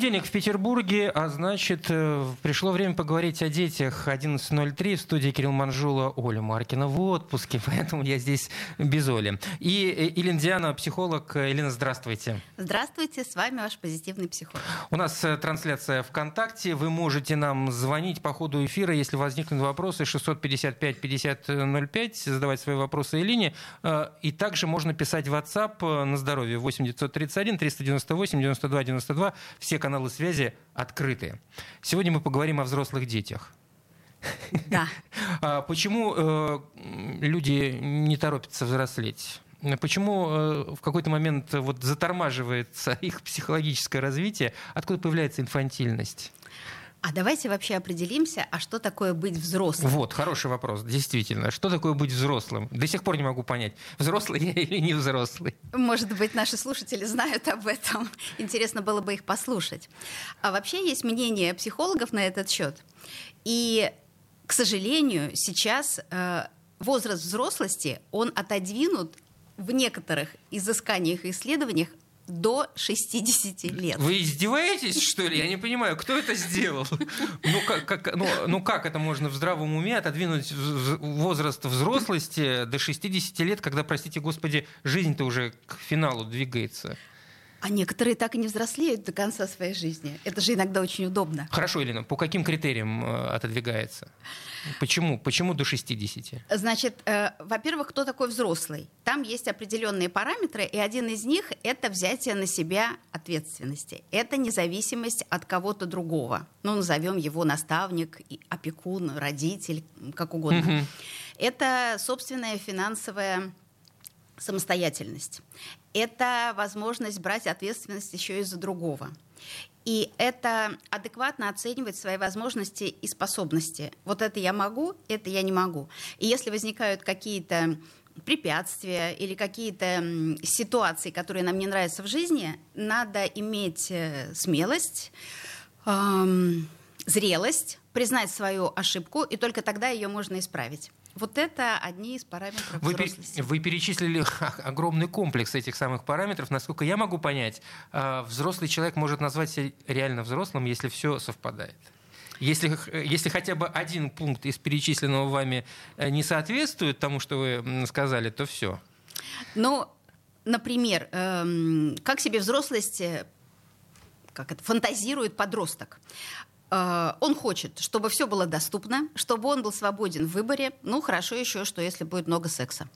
Понедельник в Петербурге, а значит, э, пришло время поговорить о детях. 11.03 в студии Кирилл Манжула, Оля Маркина в отпуске, поэтому я здесь без Оли. И Елена Диана, психолог. Елена, здравствуйте. Здравствуйте, с вами ваш позитивный психолог. У нас э, трансляция ВКонтакте. Вы можете нам звонить по ходу эфира, если возникнут вопросы 655-5005, задавать свои вопросы Елене. Э, и также можно писать в WhatsApp на здоровье 8 931 398 92 92 все каналы связи открыты. Сегодня мы поговорим о взрослых детях. Да. А почему э, люди не торопятся взрослеть? Почему э, в какой-то момент вот затормаживается их психологическое развитие? Откуда появляется инфантильность? А давайте вообще определимся, а что такое быть взрослым? Вот, хороший вопрос, действительно. Что такое быть взрослым? До сих пор не могу понять, взрослый я или не взрослый. Может быть, наши слушатели знают об этом. Интересно было бы их послушать. А вообще есть мнение психологов на этот счет. И, к сожалению, сейчас э, возраст взрослости, он отодвинут в некоторых изысканиях и исследованиях до 60 лет. Вы издеваетесь, что ли? Я не понимаю, кто это сделал? Ну как, как, ну, ну как это можно в здравом уме отодвинуть возраст взрослости до 60 лет, когда, простите господи, жизнь-то уже к финалу двигается? А некоторые так и не взрослеют до конца своей жизни. Это же иногда очень удобно. Хорошо, Елена, по каким критериям э, отодвигается? Почему? Почему до 60? Значит, э, во-первых, кто такой взрослый? Там есть определенные параметры, и один из них – это взятие на себя ответственности. Это независимость от кого-то другого. Ну, назовем его наставник, опекун, родитель, как угодно. Угу. Это собственная финансовая самостоятельность. Это возможность брать ответственность еще и за другого. И это адекватно оценивать свои возможности и способности. Вот это я могу, это я не могу. И если возникают какие-то препятствия или какие-то ситуации, которые нам не нравятся в жизни, надо иметь э, смелость, эм, зрелость, признать свою ошибку, и только тогда ее можно исправить. Вот это одни из параметров вы, взрослости. Вы перечислили огромный комплекс этих самых параметров. Насколько я могу понять, а, взрослый человек может назвать себя реально взрослым, если все совпадает. Если, если хотя бы один пункт из перечисленного вами э, не соответствует тому, что вы сказали, то все. Ну, например, эм, как себе взрослость э, как это, фантазирует подросток. Э, он хочет, чтобы все было доступно, чтобы он был свободен в выборе. Ну, хорошо еще, что если будет много секса.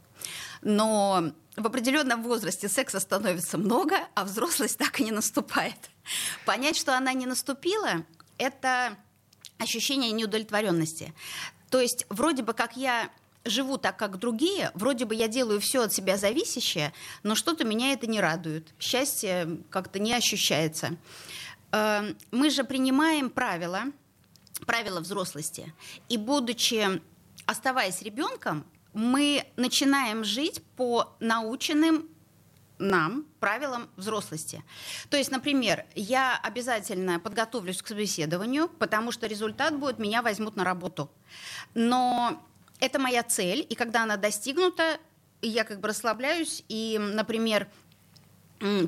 Но в определенном возрасте секса становится много, а взрослость так и не наступает. Понять, что она не наступила, это ощущение неудовлетворенности. То есть вроде бы как я живу так, как другие, вроде бы я делаю все от себя зависящее, но что-то меня это не радует. Счастье как-то не ощущается. Эм, мы же принимаем правила, правила взрослости. И будучи, оставаясь ребенком, мы начинаем жить по наученным нам правилам взрослости. То есть, например, я обязательно подготовлюсь к собеседованию, потому что результат будет, меня возьмут на работу. Но это моя цель, и когда она достигнута, я как бы расслабляюсь, и, например,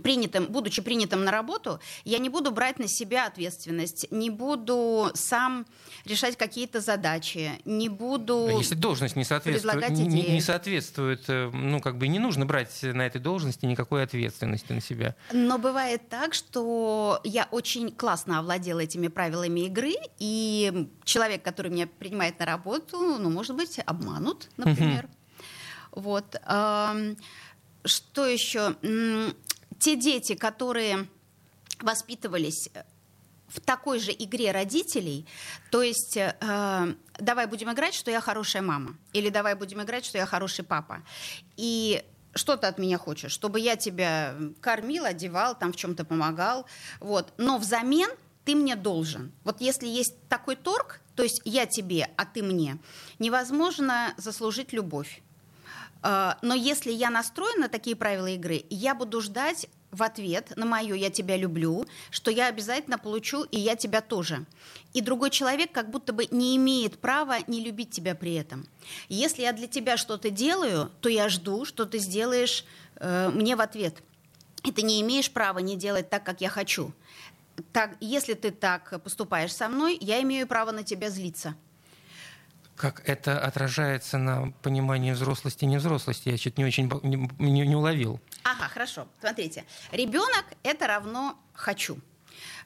принятым, будучи принятым на работу, я не буду брать на себя ответственность, не буду сам решать какие-то задачи, не буду Если должность не соответствует, не, не соответствует, э, ну как бы не нужно брать на этой должности никакой ответственности на себя. Но бывает так, что я очень классно овладела этими правилами игры, и человек, который меня принимает на работу, ну может быть обманут, например. Вот. Что еще? Те дети, которые воспитывались э, в такой же игре родителей, то есть э, давай будем играть, что я хорошая мама, или давай будем играть, что я хороший папа. И что ты от меня хочешь? Чтобы я тебя кормил, одевал, там в чем-то помогал. Вот. Но взамен ты мне должен. Вот если есть такой торг, то есть я тебе, а ты мне, невозможно заслужить любовь. А, но если я настроена на такие правила игры, я буду ждать в ответ на мое «я тебя люблю», что я обязательно получу «и я тебя тоже». И другой человек как будто бы не имеет права не любить тебя при этом. Если я для тебя что-то делаю, то я жду, что ты сделаешь э, мне в ответ. И ты не имеешь права не делать так, как я хочу. Так, если ты так поступаешь со мной, я имею право на тебя злиться. Как это отражается на понимании взрослости и невзрослости? Я что-то не очень не, не, не уловил. Ага, хорошо. Смотрите. Ребенок это равно хочу.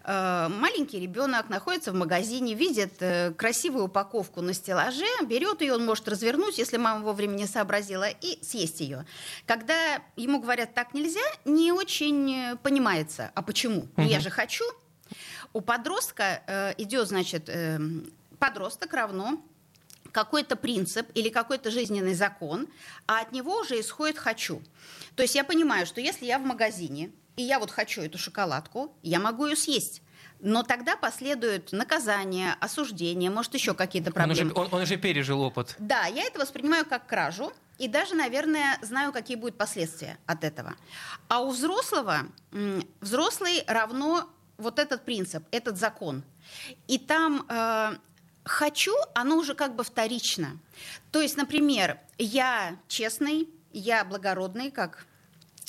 Э, маленький ребенок находится в магазине, видит э, красивую упаковку на стеллаже, берет ее, он может развернуть, если мама вовремя не сообразила, и съесть ее. Когда ему говорят так нельзя, не очень э, понимается, а почему? Ну я же хочу. У подростка идет, значит, подросток равно какой-то принцип или какой-то жизненный закон, а от него уже исходит «хочу». То есть я понимаю, что если я в магазине, и я вот хочу эту шоколадку, я могу ее съесть. Но тогда последует наказание, осуждение, может, еще какие-то проблемы. Он уже, он, он уже пережил опыт. Да, я это воспринимаю как кражу, и даже, наверное, знаю, какие будут последствия от этого. А у взрослого, взрослый равно вот этот принцип, этот закон. И там э, хочу, оно уже как бы вторично. То есть, например, я честный, я благородный, как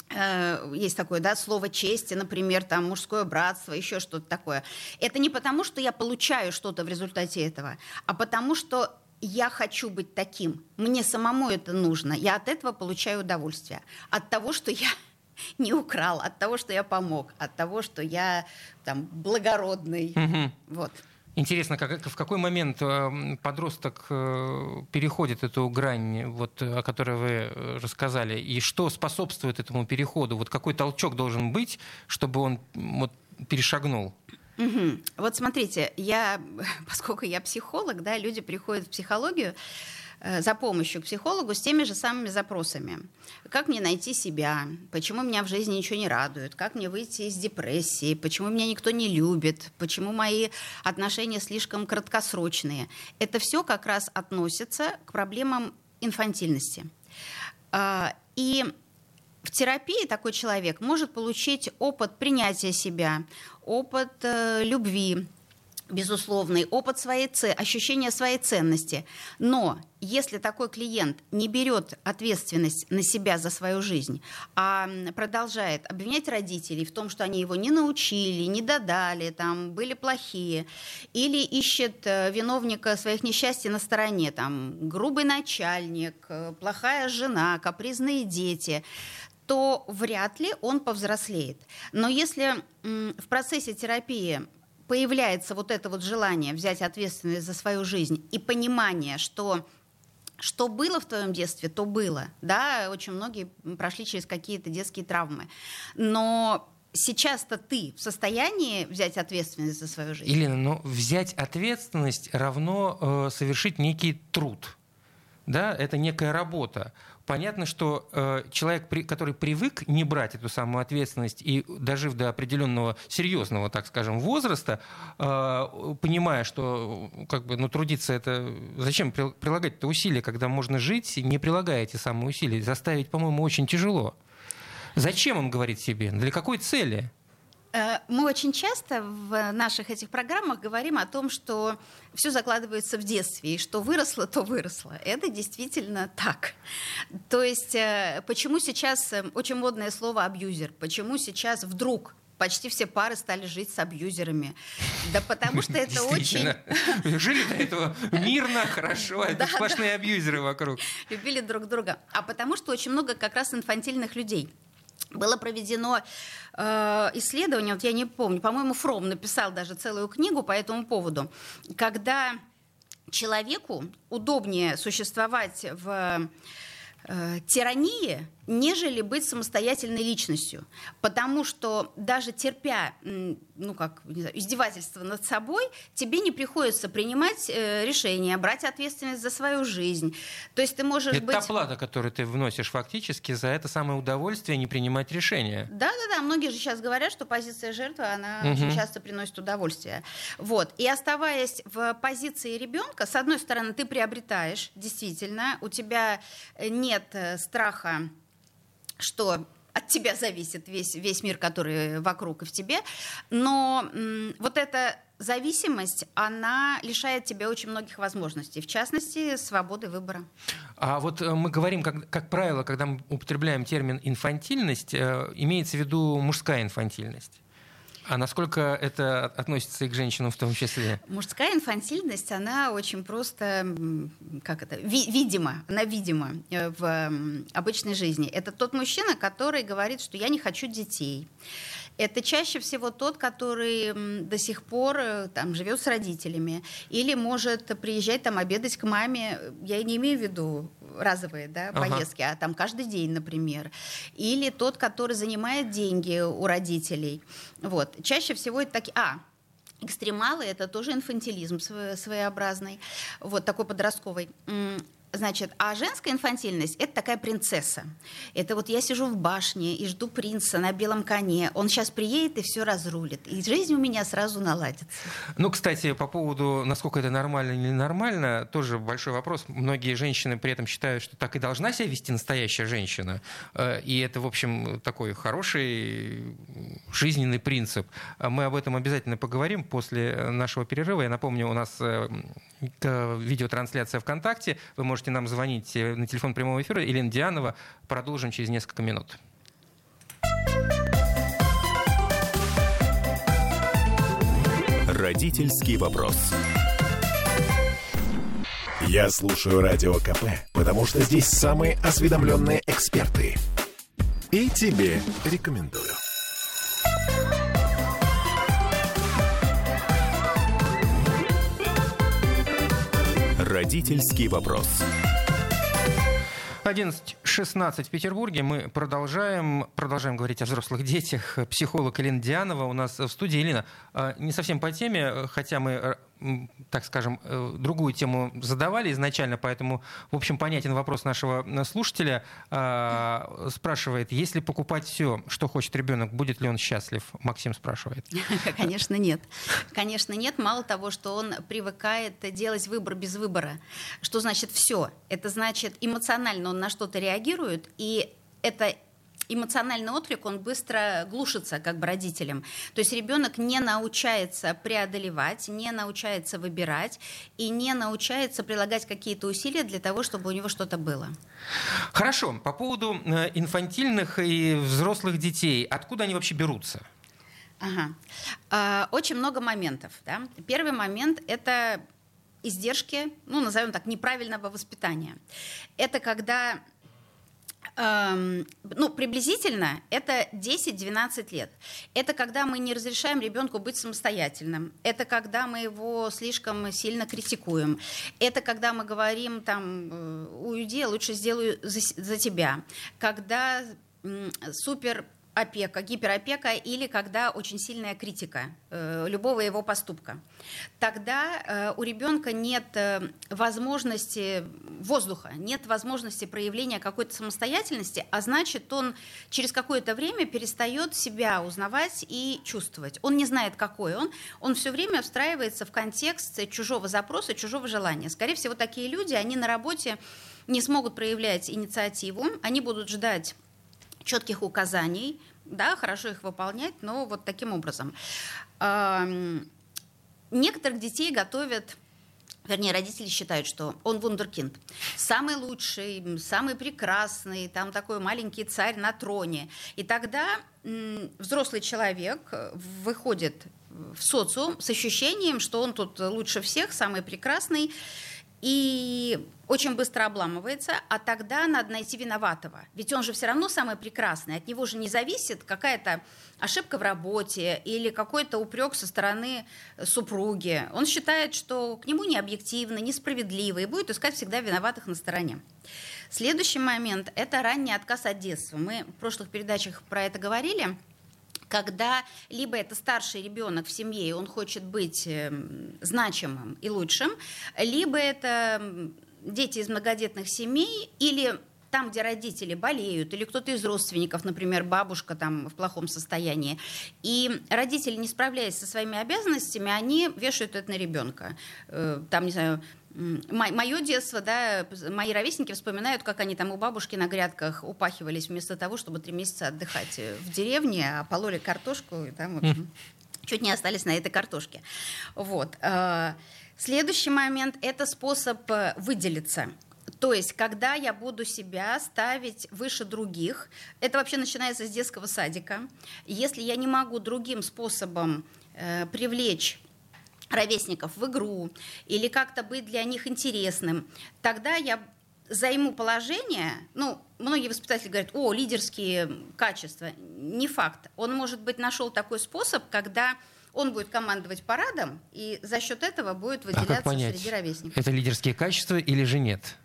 э, есть такое да, слово чести, например, там мужское братство, еще что-то такое. Это не потому, что я получаю что-то в результате этого, а потому что я хочу быть таким. Мне самому это нужно. Я от этого получаю удовольствие. От того, что я не украл, от того, что я помог, от того, что я там благородный. Угу. Вот. Интересно, как, в какой момент э, подросток э, переходит эту грань, вот, о которой вы э, рассказали, и что способствует этому переходу? Вот какой толчок должен быть, чтобы он вот, перешагнул? Угу. Вот смотрите, я, поскольку я психолог, да, люди приходят в психологию, за помощью к психологу с теми же самыми запросами. Как мне найти себя? Почему меня в жизни ничего не радует? Как мне выйти из депрессии? Почему меня никто не любит? Почему мои отношения слишком краткосрочные? Это все как раз относится к проблемам инфантильности. А, и в терапии такой человек может получить опыт принятия себя, опыт э, любви, безусловный опыт своей ощущение своей ценности. Но если такой клиент не берет ответственность на себя за свою жизнь, а продолжает обвинять родителей в том, что они его не научили, не додали, там, были плохие, или ищет э, виновника своих несчастий на стороне, там, грубый начальник, э, плохая жена, капризные дети, то вряд ли он повзрослеет. Но если в процессе терапии появляется вот это вот желание взять ответственность за свою жизнь и понимание, что что было в твоем детстве, то было. Да, очень многие прошли через какие-то детские травмы. Но сейчас-то ты в состоянии взять ответственность за свою жизнь? Елена, но взять ответственность равно э, совершить некий труд. Да, это некая работа понятно, что э, человек, при, который привык не брать эту самую ответственность и дожив до определенного серьезного, так скажем, возраста, э, понимая, что как бы, ну, трудиться это... Зачем прилагать это усилия, когда можно жить, не прилагая эти самые усилия? Заставить, по-моему, очень тяжело. Зачем он говорит себе? Для какой цели? Э, мы очень часто в наших этих программах говорим о том, что все закладывается в детстве, и что выросло, то выросло. Это действительно так. То есть э, почему сейчас э, очень модное слово «абьюзер», почему сейчас вдруг почти все пары стали жить с абьюзерами. Да потому что это очень... Жили до этого мирно, хорошо, это сплошные абьюзеры вокруг. Любили друг друга. А потому что очень много как раз инфантильных людей было проведено э, исследование, вот я не помню, по-моему, Фром написал даже целую книгу по этому поводу, когда человеку удобнее существовать в э, тирании, нежели быть самостоятельной личностью. Потому что даже терпя ну, как, не знаю, издевательство над собой, тебе не приходится принимать э, решения, брать ответственность за свою жизнь. То есть ты можешь это быть... та плата, которую ты вносишь фактически за это самое удовольствие не принимать решения. Да-да-да, многие же сейчас говорят, что позиция жертвы, она угу. очень часто приносит удовольствие. Вот. И оставаясь в позиции ребенка, с одной стороны, ты приобретаешь, действительно, у тебя нет нет э, страха, что от тебя зависит весь, весь мир, который вокруг и в тебе. Но м, вот эта зависимость, она лишает тебя очень многих возможностей, в частности, свободы выбора. А вот э, мы говорим, как, как правило, когда мы употребляем термин инфантильность, э, имеется в виду мужская инфантильность. А насколько это относится и к женщинам в том числе? Мужская инфантильность, она очень просто, как это, ви- видима, она видима э, в обычной жизни. Это тот мужчина, который говорит, что я не хочу детей. Это чаще всего тот, который до сих пор э, там, живет с родителями или может приезжать там обедать к маме. Я не имею в виду разовые да, ага. поездки, а там каждый день, например. Или тот, который занимает деньги у родителей. Вот. Чаще всего это такие... А, экстремалы это тоже инфантилизм своеобразный, вот такой подростковый. Значит, а женская инфантильность – это такая принцесса. Это вот я сижу в башне и жду принца на белом коне. Он сейчас приедет и все разрулит. И жизнь у меня сразу наладится. Ну, кстати, по поводу, насколько это нормально или ненормально, тоже большой вопрос. Многие женщины при этом считают, что так и должна себя вести настоящая женщина. Э, и это, в общем, такой хороший жизненный принцип. Мы об этом обязательно поговорим после нашего перерыва. Я напомню, у нас э, видеотрансляция ВКонтакте. Вы можете можете нам звонить э, на телефон прямого эфира. Елена Дианова. Продолжим через несколько минут. Родительский вопрос. Я слушаю радио КП, потому что здесь самые осведомленные эксперты. И тебе рекомендую. Родительский вопрос. 11.16 в Петербурге. Мы продолжаем, продолжаем говорить о взрослых детях. Психолог Елена Дианова у нас в студии. Елена, а, не совсем по теме, хотя мы так скажем, э, другую тему задавали изначально, поэтому, в общем, понятен вопрос нашего э, слушателя. А, спрашивает, если покупать все, что хочет ребенок, будет ли он счастлив? Максим спрашивает. Конечно, нет. Конечно, нет. Мало того, что он привыкает делать выбор без выбора. Что значит все? Это значит эмоционально он на что-то реагирует, и это эмоциональный отклик, он быстро глушится как бы родителям. То есть ребенок не научается преодолевать, не научается выбирать и не научается прилагать какие-то усилия для того, чтобы у него что-то было. Хорошо. По поводу э, инфантильных и взрослых детей, откуда они вообще берутся? Ага. А, очень много моментов. Да? Первый момент – это издержки, ну, назовем так, неправильного воспитания. Это когда Эм, ну, приблизительно это 10-12 лет. Это когда мы не разрешаем ребенку быть самостоятельным. Это когда мы его слишком сильно критикуем. Это когда мы говорим, там, уйди, лучше сделаю за, за тебя. Когда супер опека, гиперопека или когда очень сильная критика э, любого его поступка. Тогда э, у ребенка нет э, возможности воздуха, нет возможности проявления какой-то самостоятельности, а значит, он через какое-то время перестает себя узнавать и чувствовать. Он не знает, какой он. Он все время встраивается в контекст чужого запроса, чужого желания. Скорее всего, такие люди, они на работе не смогут проявлять инициативу, они будут ждать четких указаний, да, хорошо их выполнять, но вот таким образом. Некоторых детей готовят вернее, родители считают, что он вундеркинд, самый лучший, самый прекрасный, там такой маленький царь на троне. И тогда взрослый человек выходит в социум с ощущением, что он тут лучше всех, самый прекрасный, и очень быстро обламывается, а тогда надо найти виноватого. Ведь он же все равно самый прекрасный, от него же не зависит какая-то ошибка в работе или какой-то упрек со стороны супруги. Он считает, что к нему не объективно, несправедливо, и будет искать всегда виноватых на стороне. Следующий момент – это ранний отказ от детства. Мы в прошлых передачах про это говорили – когда либо это старший ребенок в семье, и он хочет быть эм, значимым и лучшим, либо это дети из многодетных семей или там, где родители болеют, или кто-то из родственников, например, бабушка там в плохом состоянии, и родители, не справляясь со своими обязанностями, они вешают это на ребенка. Э, там, не знаю, Мое детство, да, мои ровесники вспоминают, как они там у бабушки на грядках упахивались вместо того, чтобы три месяца отдыхать в деревне, а пололи картошку, и там, в общем, чуть не остались на этой картошке. Вот. А, следующий момент – это способ э, выделиться. То есть, когда я буду себя ставить выше других, это вообще начинается с детского садика. Если я не могу другим способом э, привлечь ровесников в игру или как-то быть для них интересным, тогда я займу положение, ну, многие воспитатели говорят, о, лидерские качества. Не факт. Он, может быть, нашел такой способ, когда он будет командовать парадом, и за счет этого будет выделяться а среди ровесников. Это лидерские качества или же нет?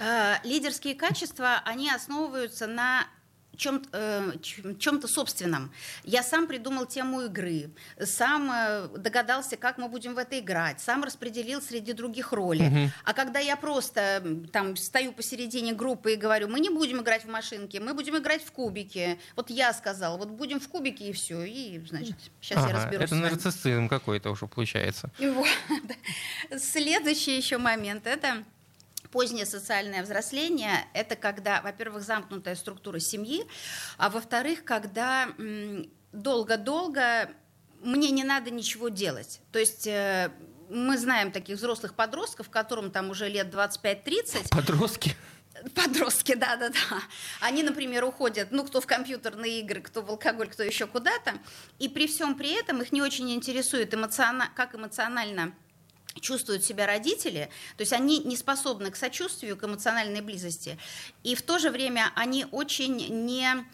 Э, лидерские качества, они основываются на чем, э, чем-то собственном. Я сам придумал тему игры, сам э, догадался, как мы будем в это играть, сам распределил среди других роли. Угу. А когда я просто там стою посередине группы и говорю, мы не будем играть в машинки, мы будем играть в кубики. Вот я сказал, вот будем в кубики и все. И, значит, сейчас ага, я разберусь. Это нарциссизм какой-то уже получается. Следующий еще момент – это позднее социальное взросление – это когда, во-первых, замкнутая структура семьи, а во-вторых, когда долго-долго мне не надо ничего делать. То есть э, мы знаем таких взрослых подростков, которым там уже лет 25-30. Подростки? Подростки, да-да-да. Они, например, уходят, ну, кто в компьютерные игры, кто в алкоголь, кто еще куда-то. И при всем при этом их не очень интересует, эмоциона... как эмоционально чувствуют себя родители, то есть они не способны к сочувствию, к эмоциональной близости, и в то же время они очень не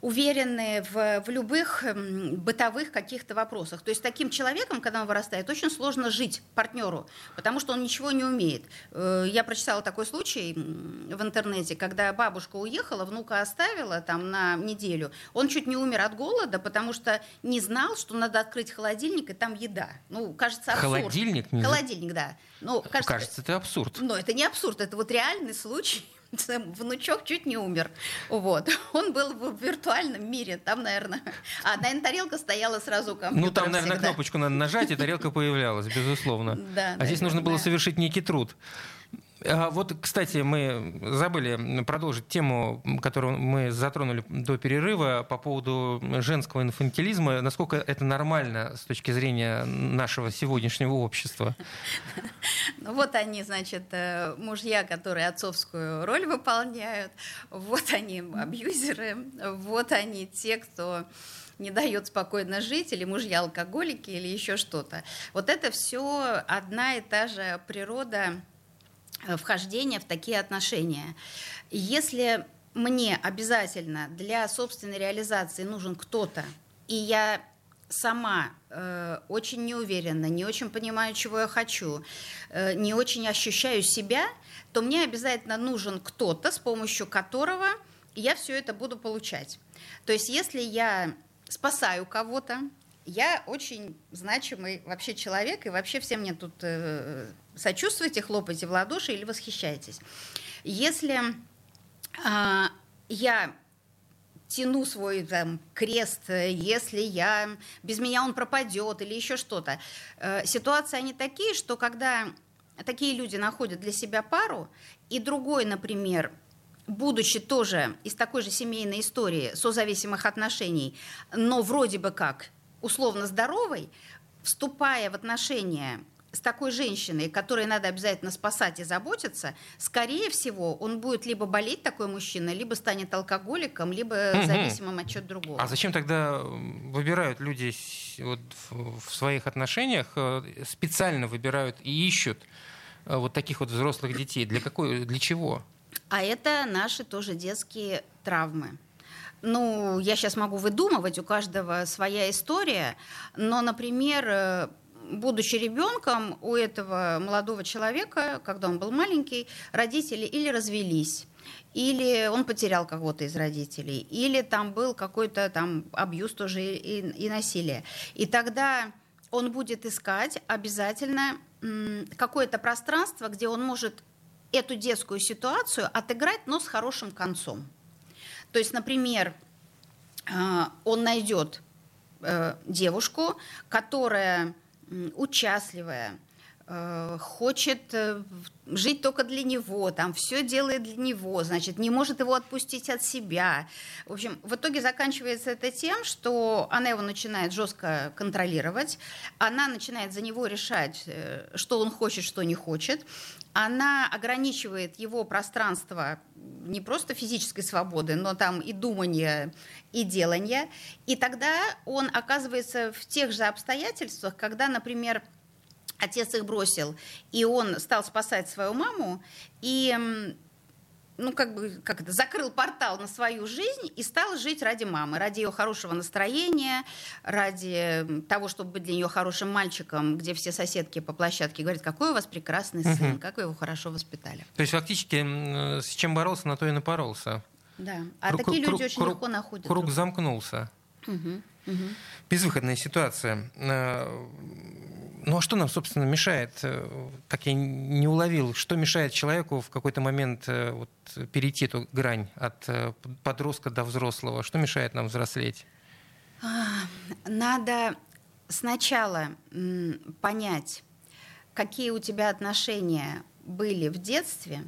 уверены в, в любых бытовых каких-то вопросах. То есть таким человеком, когда он вырастает, очень сложно жить партнеру, потому что он ничего не умеет. Э, я прочитала такой случай в интернете, когда бабушка уехала, внука оставила там на неделю. Он чуть не умер от голода, потому что не знал, что надо открыть холодильник, и там еда. Ну, кажется, абсурд. Холодильник? Холодильник, да. Ну, кажется, кажется, это абсурд. Но это не абсурд, это вот реальный случай внучок чуть не умер. Вот. Он был в виртуальном мире. Там, наверное... А, наверное, тарелка стояла сразу компьютера Ну, там, наверное, всегда. кнопочку надо нажать, и тарелка появлялась, безусловно. Да, а здесь нужно было совершить некий труд. А вот, кстати, мы забыли продолжить тему, которую мы затронули до перерыва по поводу женского инфантилизма. Насколько это нормально с точки зрения нашего сегодняшнего общества? Ну вот они, значит, э, мужья, которые отцовскую роль выполняют, вот они абьюзеры, вот они те, кто не дает спокойно жить, или мужья алкоголики, или еще что-то. Вот это все одна и та же природа вхождения в такие отношения. Если мне обязательно для собственной реализации нужен кто-то, и я сама э, очень не уверена, не очень понимаю, чего я хочу, э, не очень ощущаю себя, то мне обязательно нужен кто-то, с помощью которого я все это буду получать. То есть если я спасаю кого-то, я очень значимый вообще человек, и вообще все мне тут э, сочувствуете, хлопаете в ладоши или восхищаетесь. Если э, я тяну свой там, крест, если я без меня он пропадет или еще что-то. Э, ситуации они такие, что когда такие люди находят для себя пару, и другой, например, будучи тоже из такой же семейной истории, созависимых отношений, но вроде бы как условно здоровой, вступая в отношения с такой женщиной, которой надо обязательно спасать и заботиться, скорее всего, он будет либо болеть такой мужчина, либо станет алкоголиком, либо угу. зависимым от чего-то другого. А зачем тогда выбирают люди вот в своих отношениях, э, специально выбирают и ищут э, вот таких вот взрослых детей? Для, какой, для чего? А это наши тоже детские травмы. Ну, я сейчас могу выдумывать, у каждого своя история, но, например, э, будучи ребенком у этого молодого человека, когда он был маленький, родители или развелись, или он потерял кого-то из родителей, или там был какой-то там абьюз тоже и, и насилие. И тогда он будет искать обязательно какое-то пространство, где он может эту детскую ситуацию отыграть, но с хорошим концом. То есть, например, э, он найдет э, девушку, которая участливая, хочет э, жить только для него, там все делает для него, значит, не может его отпустить от себя. В общем, в итоге заканчивается это тем, что она его начинает жестко контролировать, она начинает за него решать, э, что он хочет, что не хочет, она ограничивает его пространство не просто физической свободы, но там и думания, и делания. И тогда он оказывается в тех же обстоятельствах, когда, например, отец их бросил, и он стал спасать свою маму, и ну, как бы, как это, закрыл портал на свою жизнь и стал жить ради мамы, ради ее хорошего настроения, ради того, чтобы быть для нее хорошим мальчиком, где все соседки по площадке говорят, какой у вас прекрасный сын, угу. как вы его хорошо воспитали. То есть фактически с чем боролся, на то и напоролся. Да, а круг, такие люди круг, очень круг, легко находят. Круг друг. замкнулся. Угу. Угу. Безвыходная ситуация. Ну а что нам, собственно, мешает? Так э, я не уловил, что мешает человеку в какой-то момент э, вот, перейти эту грань от э, подростка до взрослого? Что мешает нам взрослеть? А, надо сначала понять, какие у тебя отношения были в детстве.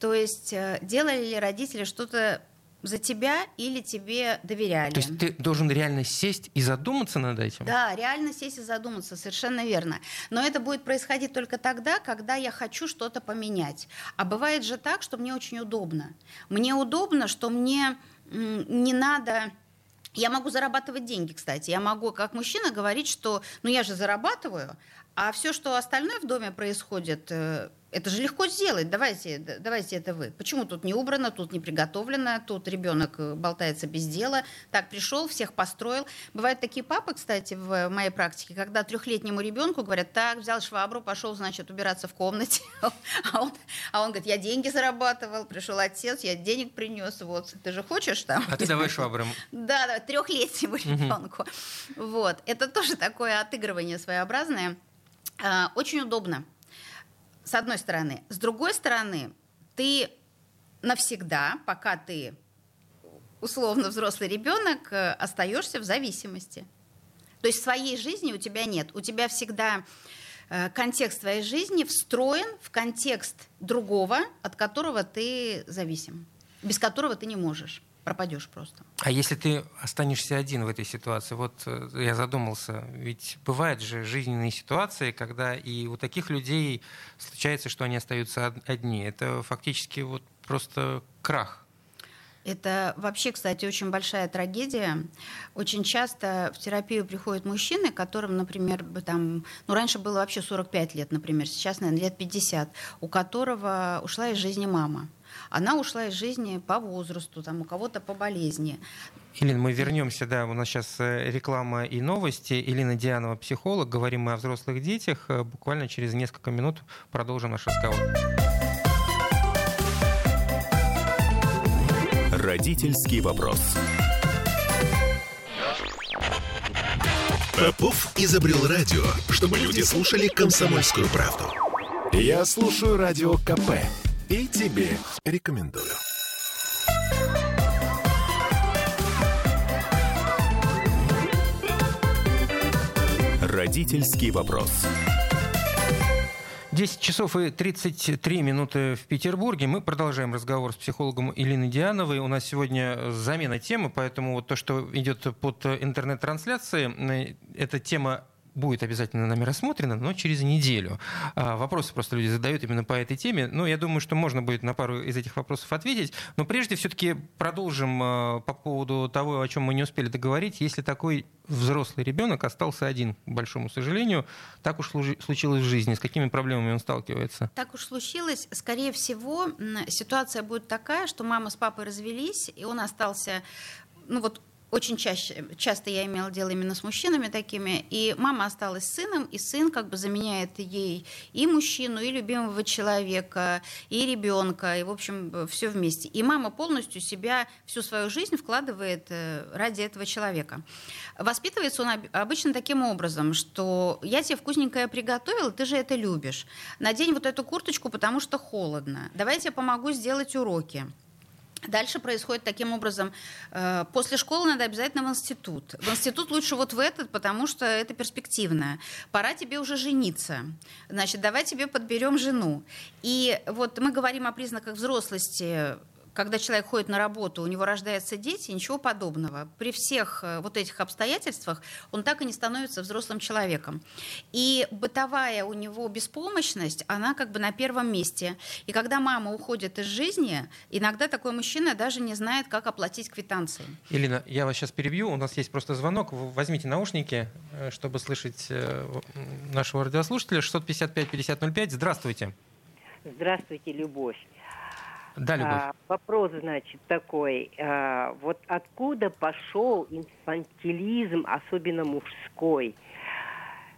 То есть делали ли родители что-то за тебя или тебе доверяли. То есть ты должен реально сесть и задуматься над этим? Да, реально сесть и задуматься, совершенно верно. Но это будет происходить только тогда, когда я хочу что-то поменять. А бывает же так, что мне очень удобно. Мне удобно, что мне не надо... Я могу зарабатывать деньги, кстати. Я могу, как мужчина, говорить, что ну я же зарабатываю, а все, что остальное в доме происходит, э, это же легко сделать. Давайте, давайте это вы. Почему тут не убрано, тут не приготовлено, тут ребенок э, болтается без дела. Так пришел, всех построил. Бывают такие папы, кстати, в моей практике, когда трехлетнему ребенку говорят, так, взял швабру, пошел, значит, убираться в комнате. А он, а он говорит, я деньги зарабатывал, пришел отец, я денег принес, вот, ты же хочешь там? А ты давай швабру. Да, да, трехлетнему ребенку. Вот, это тоже такое отыгрывание своеобразное. А, очень удобно с одной стороны. С другой стороны, ты навсегда, пока ты условно взрослый ребенок, э, остаешься в зависимости. То есть своей жизни у тебя нет. У тебя всегда э, контекст твоей жизни встроен в контекст другого, от которого ты зависим, без которого ты не можешь пропадешь просто. А если ты останешься один в этой ситуации? Вот э, я задумался, ведь бывают же жизненные ситуации, когда и у таких людей случается, что они остаются одни. Это фактически вот просто крах. Это вообще, кстати, очень большая трагедия. Очень часто в терапию приходят мужчины, которым, например, там, ну, раньше было вообще 45 лет, например, сейчас, наверное, лет 50, у которого ушла из жизни мама. Она ушла из жизни по возрасту, там, у кого-то по болезни. Елена, мы вернемся, да, у нас сейчас э, реклама и новости. Елена Дианова, психолог. Говорим мы о взрослых детях. Э, буквально через несколько минут продолжим наш разговор. Родительский вопрос. Попов изобрел радио, чтобы люди слушали комсомольскую правду. Я слушаю радио КП и тебе рекомендую. Родительский вопрос. 10 часов и 33 минуты в Петербурге. Мы продолжаем разговор с психологом Илиной Диановой. У нас сегодня замена темы, поэтому вот то, что идет под интернет-трансляцией, э, эта тема будет обязательно нами рассмотрено, но через неделю. А, вопросы просто люди задают именно по этой теме. Но я думаю, что можно будет на пару из этих вопросов ответить. Но прежде все-таки продолжим а, по поводу того, о чем мы не успели договорить. Если такой взрослый ребенок остался один, к большому сожалению, так уж случилось в жизни. С какими проблемами он сталкивается? Так уж случилось. Скорее всего, ситуация будет такая, что мама с папой развелись, и он остался ну вот очень чаще, часто я имела дело именно с мужчинами такими, и мама осталась сыном, и сын как бы заменяет ей и мужчину, и любимого человека, и ребенка, и, в общем, все вместе. И мама полностью себя, всю свою жизнь вкладывает э, ради этого человека. Воспитывается он обычно таким образом, что я тебе вкусненькое приготовила, ты же это любишь. Надень вот эту курточку, потому что холодно. Давай я тебе помогу сделать уроки. Дальше происходит таким образом. э, После школы надо обязательно в институт. В институт лучше вот в этот, потому что это перспективно. Пора тебе уже жениться. Значит, давай тебе подберем жену. И вот мы говорим о признаках взрослости когда человек ходит на работу, у него рождаются дети, ничего подобного. При всех э, вот этих обстоятельствах он так и не становится взрослым человеком. И бытовая у него беспомощность, она как бы на первом месте. И когда мама уходит из жизни, иногда такой мужчина даже не знает, как оплатить квитанции. Ирина, я вас сейчас перебью. У нас есть просто звонок. Возьмите наушники, э, чтобы слышать э, нашего радиослушателя. 655-5005. Здравствуйте. Здравствуйте, Любовь. Да, Любовь. А, вопрос, значит, такой. А, вот откуда пошел инфантилизм, особенно мужской?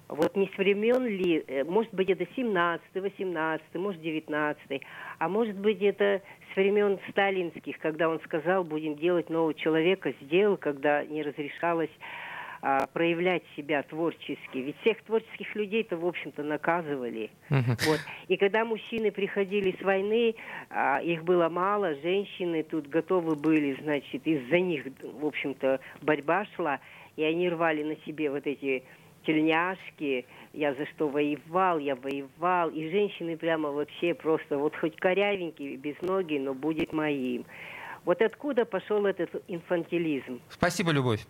Вот не с времен ли, э, может быть, это 17 18 может, 19 а может быть, это с времен сталинских, когда он сказал, будем делать нового человека, сделал, когда не разрешалось а, проявлять себя творчески. Ведь всех творческих людей-то, в общем-то, наказывали. Мгм. Вот. И когда мужчины приходили с войны, а, их было мало, женщины тут готовы были, значит, из-за них, в общем-то, борьба шла, и они рвали на себе вот эти тельняшки, я за что воевал, я воевал, и женщины прямо вообще просто, вот хоть корявенький, без ноги, но будет моим. Вот откуда пошел этот инфантилизм? Спасибо, Любовь.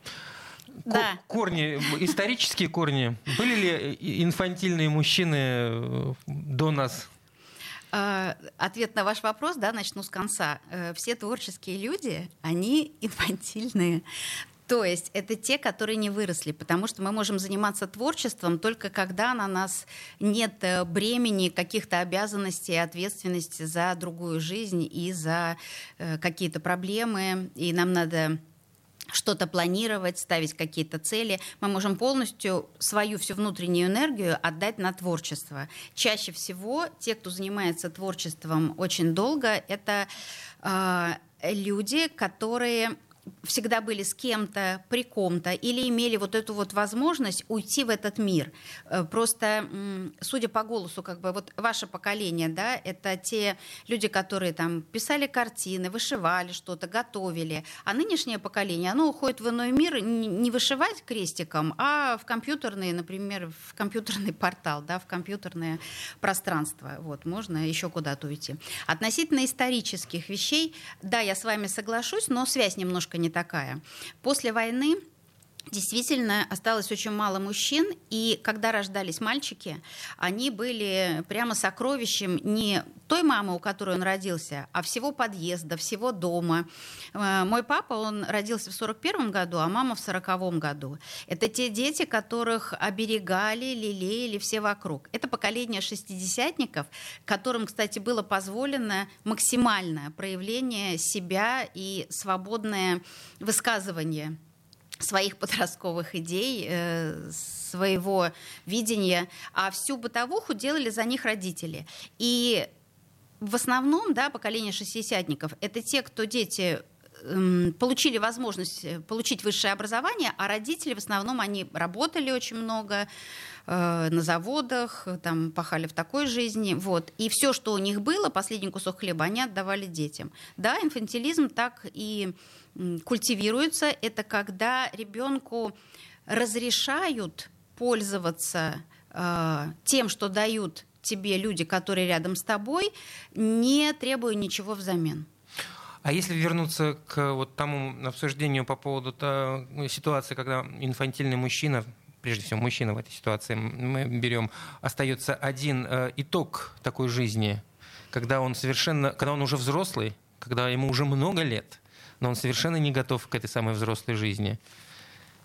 Да. Корни, исторические корни. Были ли и- инфантильные мужчины э, до нас? Э, Ответ на ваш вопрос, да, начну с конца. Э, Все творческие люди, они инфантильные. То есть это те, которые не выросли, потому что мы можем заниматься творчеством только когда на нас нет э, бремени каких-то обязанностей и ответственности за другую жизнь и за э, какие-то проблемы, и нам надо что-то планировать, ставить какие-то цели, мы можем полностью свою всю внутреннюю энергию отдать на творчество. Чаще всего те, кто занимается творчеством очень долго, это э, люди, которые всегда были с кем-то, при ком-то, или имели вот эту вот возможность уйти в этот мир. Э, Просто, судя по голосу, как бы вот ваше поколение, да, это те люди, которые там писали картины, вышивали что-то, готовили. А нынешнее поколение, оно уходит в иной мир не вышивать крестиком, а в компьютерный, например, в компьютерный портал, да, в компьютерное пространство. Вот, можно еще куда-то уйти. Относительно исторических вещей, да, я с вами соглашусь, но связь немножко не такая. После войны Действительно, осталось очень мало мужчин, и когда рождались мальчики, они были прямо сокровищем не той мамы, у которой он родился, а всего подъезда, всего дома. Э, Мой папа, он родился в 41 году, а мама в 40 году. Это те дети, которых оберегали, лелеяли все вокруг. Это поколение шестидесятников, которым, кстати, было позволено максимальное проявление себя и свободное высказывание своих подростковых идей, э, своего видения, а всю бытовуху делали за них родители. И в основном, да, поколение шестидесятников — это те, кто дети получили возможность э, получить высшее образование, а родители в основном они работали очень много э, на заводах, там пахали в такой жизни, вот. И все, что у них было, последний кусок хлеба, они отдавали детям. Да, инфантилизм так и культивируется. Это когда ребенку разрешают пользоваться э, тем, что дают тебе люди, которые рядом с тобой, не требуя ничего взамен. А если вернуться к вот тому обсуждению по поводу та- ситуации, когда инфантильный мужчина, прежде всего мужчина в этой ситуации, мы берем, остается один э, итог такой жизни, когда он совершенно, когда он уже взрослый, когда ему уже много лет, но он совершенно не готов к этой самой взрослой жизни.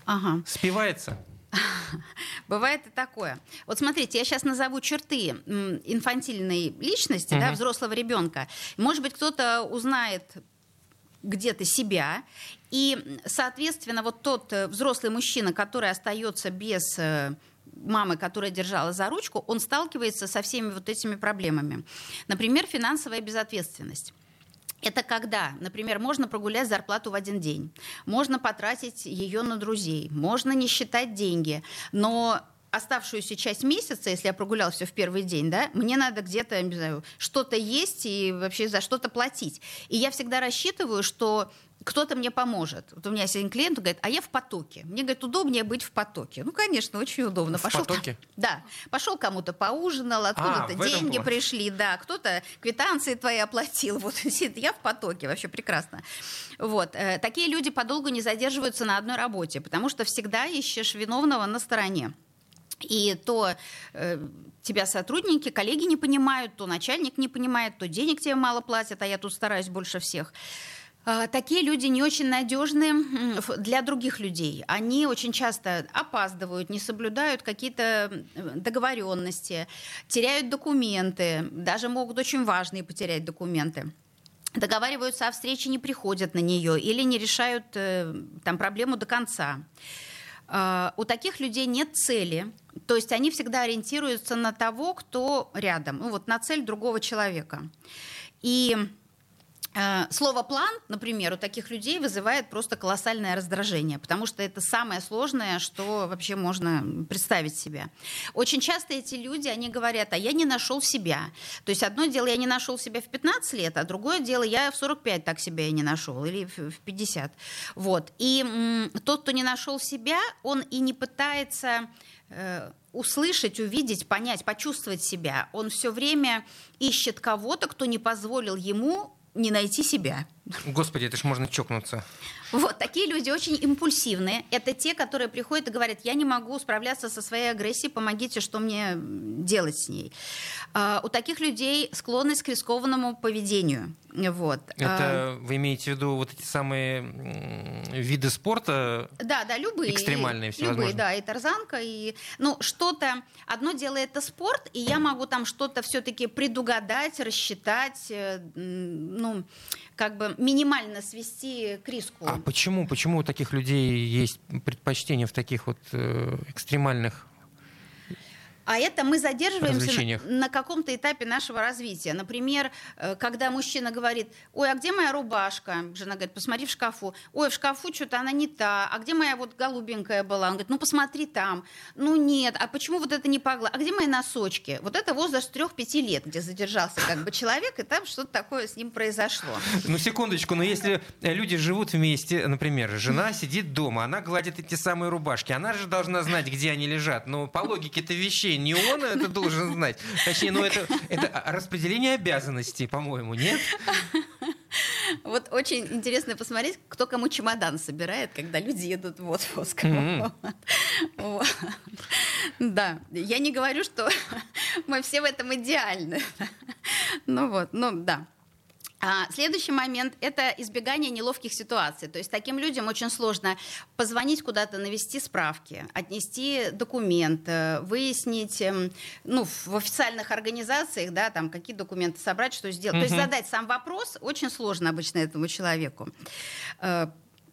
Ага. Спивается? Бывает и такое. Вот смотрите, я сейчас назову черты инфантильной личности, да, взрослого ребенка. Может быть, кто-то узнает где-то себя, и, соответственно, вот тот э, взрослый мужчина, который остается без э, мамы, которая держала за ручку, он сталкивается со всеми вот этими проблемами. Например, финансовая безответственность. Это когда, например, можно прогулять зарплату в один день, можно потратить ее на друзей, можно не считать деньги, но оставшуюся часть месяца, если я прогулял все в первый день, да, мне надо где-то, не знаю, что-то есть и вообще за что-то платить. И я всегда рассчитываю, что кто-то мне поможет. Вот у меня есть один клиент, он говорит, а я в потоке. Мне, говорит, удобнее быть в потоке. Ну, конечно, очень удобно. В Пошел потоке? Да. Пошел кому-то поужинал, откуда-то А, в этом деньги плане. пришли, да. Кто-то квитанции твои оплатил. Вот сидит, я в потоке, вообще прекрасно. Вот. Э, Такие люди подолгу не задерживаются на одной работе, потому что всегда ищешь виновного на стороне. И то э, тебя сотрудники, коллеги не понимают, то начальник не понимает, то денег тебе мало платят, а я тут стараюсь больше всех. А, Такие люди не очень надежны для других людей. Они очень часто опаздывают, не соблюдают какие-то договоренности, теряют документы, даже могут очень важные потерять документы договариваются о встрече, не приходят на нее или не решают э, там проблему до конца. А, У таких людей нет цели, то есть они всегда ориентируются на того, кто рядом, ну вот на цель другого человека. И э, слово план, например, у таких людей вызывает просто колоссальное раздражение, потому что это самое сложное, что вообще можно представить себе. Очень часто эти люди, они говорят, а я не нашел себя. То есть одно дело, я не нашел себя в 15 лет, а другое дело, я в 45 так себя и не нашел, или в в 50. Вот. И м, тот, кто не нашел себя, он и не пытается услышать, увидеть, понять, почувствовать себя. Он все время ищет кого-то, кто не позволил ему не найти себя. Господи, это ж можно чокнуться. Вот, такие люди очень импульсивные. Это те, которые приходят и говорят, я не могу справляться со своей агрессией, помогите, что мне делать с ней. А, у таких людей склонность к рискованному поведению. Вот. А, Это вы имеете в виду вот эти самые виды спорта? Да, да, любые. Экстремальные Любые, всевозможные. да, и тарзанка, и... Ну, что-то... Одно дело это спорт, и я могу там что-то все-таки предугадать, рассчитать, э, ну, как бы минимально свести к риску. А почему, почему у таких людей есть предпочтение в таких вот э, экстремальных? А это мы задерживаемся на, на каком-то этапе нашего развития. Например, э, когда мужчина говорит, ой, а где моя рубашка? Жена говорит, посмотри в шкафу. Ой, в шкафу что-то она не та. А где моя вот голубенькая была? Он говорит, ну посмотри там. Ну нет, а почему вот это не погла? А где мои носочки? Вот это возраст 3-5 лет, где задержался как бы человек, и там что-то такое с ним произошло. Ну, секундочку, но если люди живут вместе, например, жена сидит дома, она гладит эти самые рубашки, она же должна знать, где они лежат. Но по логике-то вещей не он это должен знать. Точнее, ну это, это распределение обязанностей, по-моему, нет? Вот очень интересно посмотреть, кто кому чемодан собирает, когда люди едут в отпуск. Мгм. Вот. Да, я не говорю, что мы все в этом идеальны. Ну вот, ну да. А следующий момент – это избегание неловких ситуаций. То есть таким людям очень сложно позвонить куда-то, навести справки, отнести документ, э, выяснить, эм, ну, в официальных организациях, да, там, какие документы собрать, что сделать. То есть задать сам вопрос очень сложно обычно этому человеку. Э,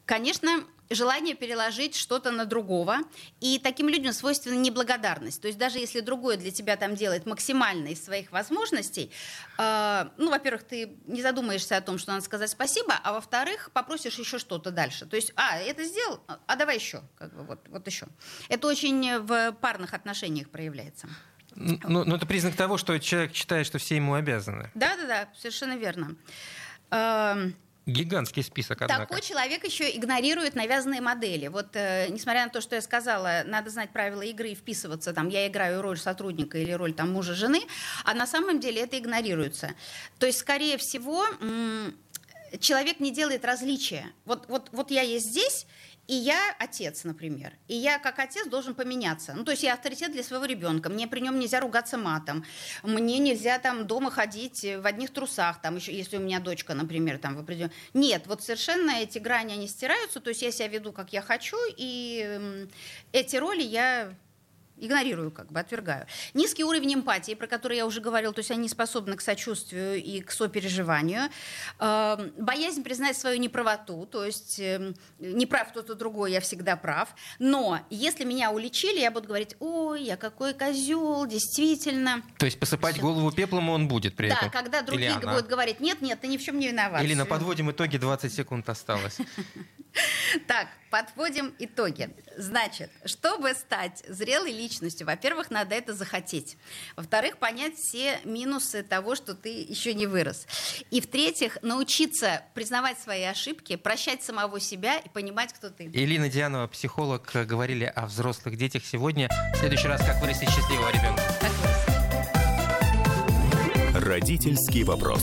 Конечно, желание переложить что-то на другого. И таким людям свойственна неблагодарность. То есть даже если другой для тебя там делает максимально из своих возможностей, э, ну, во-первых, ты не задумаешься о том, что надо сказать спасибо, а во-вторых, попросишь еще что-то дальше. То есть, а, это сделал, а давай еще, как бы, вот, вот еще. Это очень в парных отношениях проявляется. Ну, ну, это признак того, что человек считает, что все ему обязаны. Да-да-да, совершенно верно. Гигантский список, однако. Такой человек еще игнорирует навязанные модели. Вот, э, несмотря на то, что я сказала, надо знать правила игры и вписываться, там, я играю роль сотрудника или роль там, мужа, жены, а на самом деле это игнорируется. То есть, скорее всего, человек не делает различия. Вот, вот, вот я есть здесь, и я отец, например. И я как отец должен поменяться. Ну, то есть я авторитет для своего ребенка. Мне при нем нельзя ругаться матом. Мне нельзя там дома ходить в одних трусах, там еще, если у меня дочка, например, там в определенном... Нет, вот совершенно эти грани, они стираются. То есть я себя веду, как я хочу, и эти роли я игнорирую, как бы отвергаю. Низкий уровень эмпатии, про который я уже говорила, то есть они способны к сочувствию и к сопереживанию. Эм, Боязнь признать свою неправоту, то есть эм, не прав кто-то другой, я всегда прав. Но если меня уличили, я буду говорить, ой, я какой козел, действительно. То есть посыпать голову пеплом он будет при Да, этом. когда другие Или она. будут говорить, нет, нет, ты ни в чем не виноват. Или на подводим итоге 20 секунд осталось. Так, подводим итоги. Значит, чтобы стать зрелой личностью, во-первых, надо это захотеть. Во-вторых, понять все минусы того, что ты еще не вырос. И в-третьих, научиться признавать свои ошибки, прощать самого себя и понимать, кто ты. Элина Дианова, психолог, говорили о взрослых детях сегодня. В следующий раз, как вырастить счастливого ребенка. Родительский вопрос.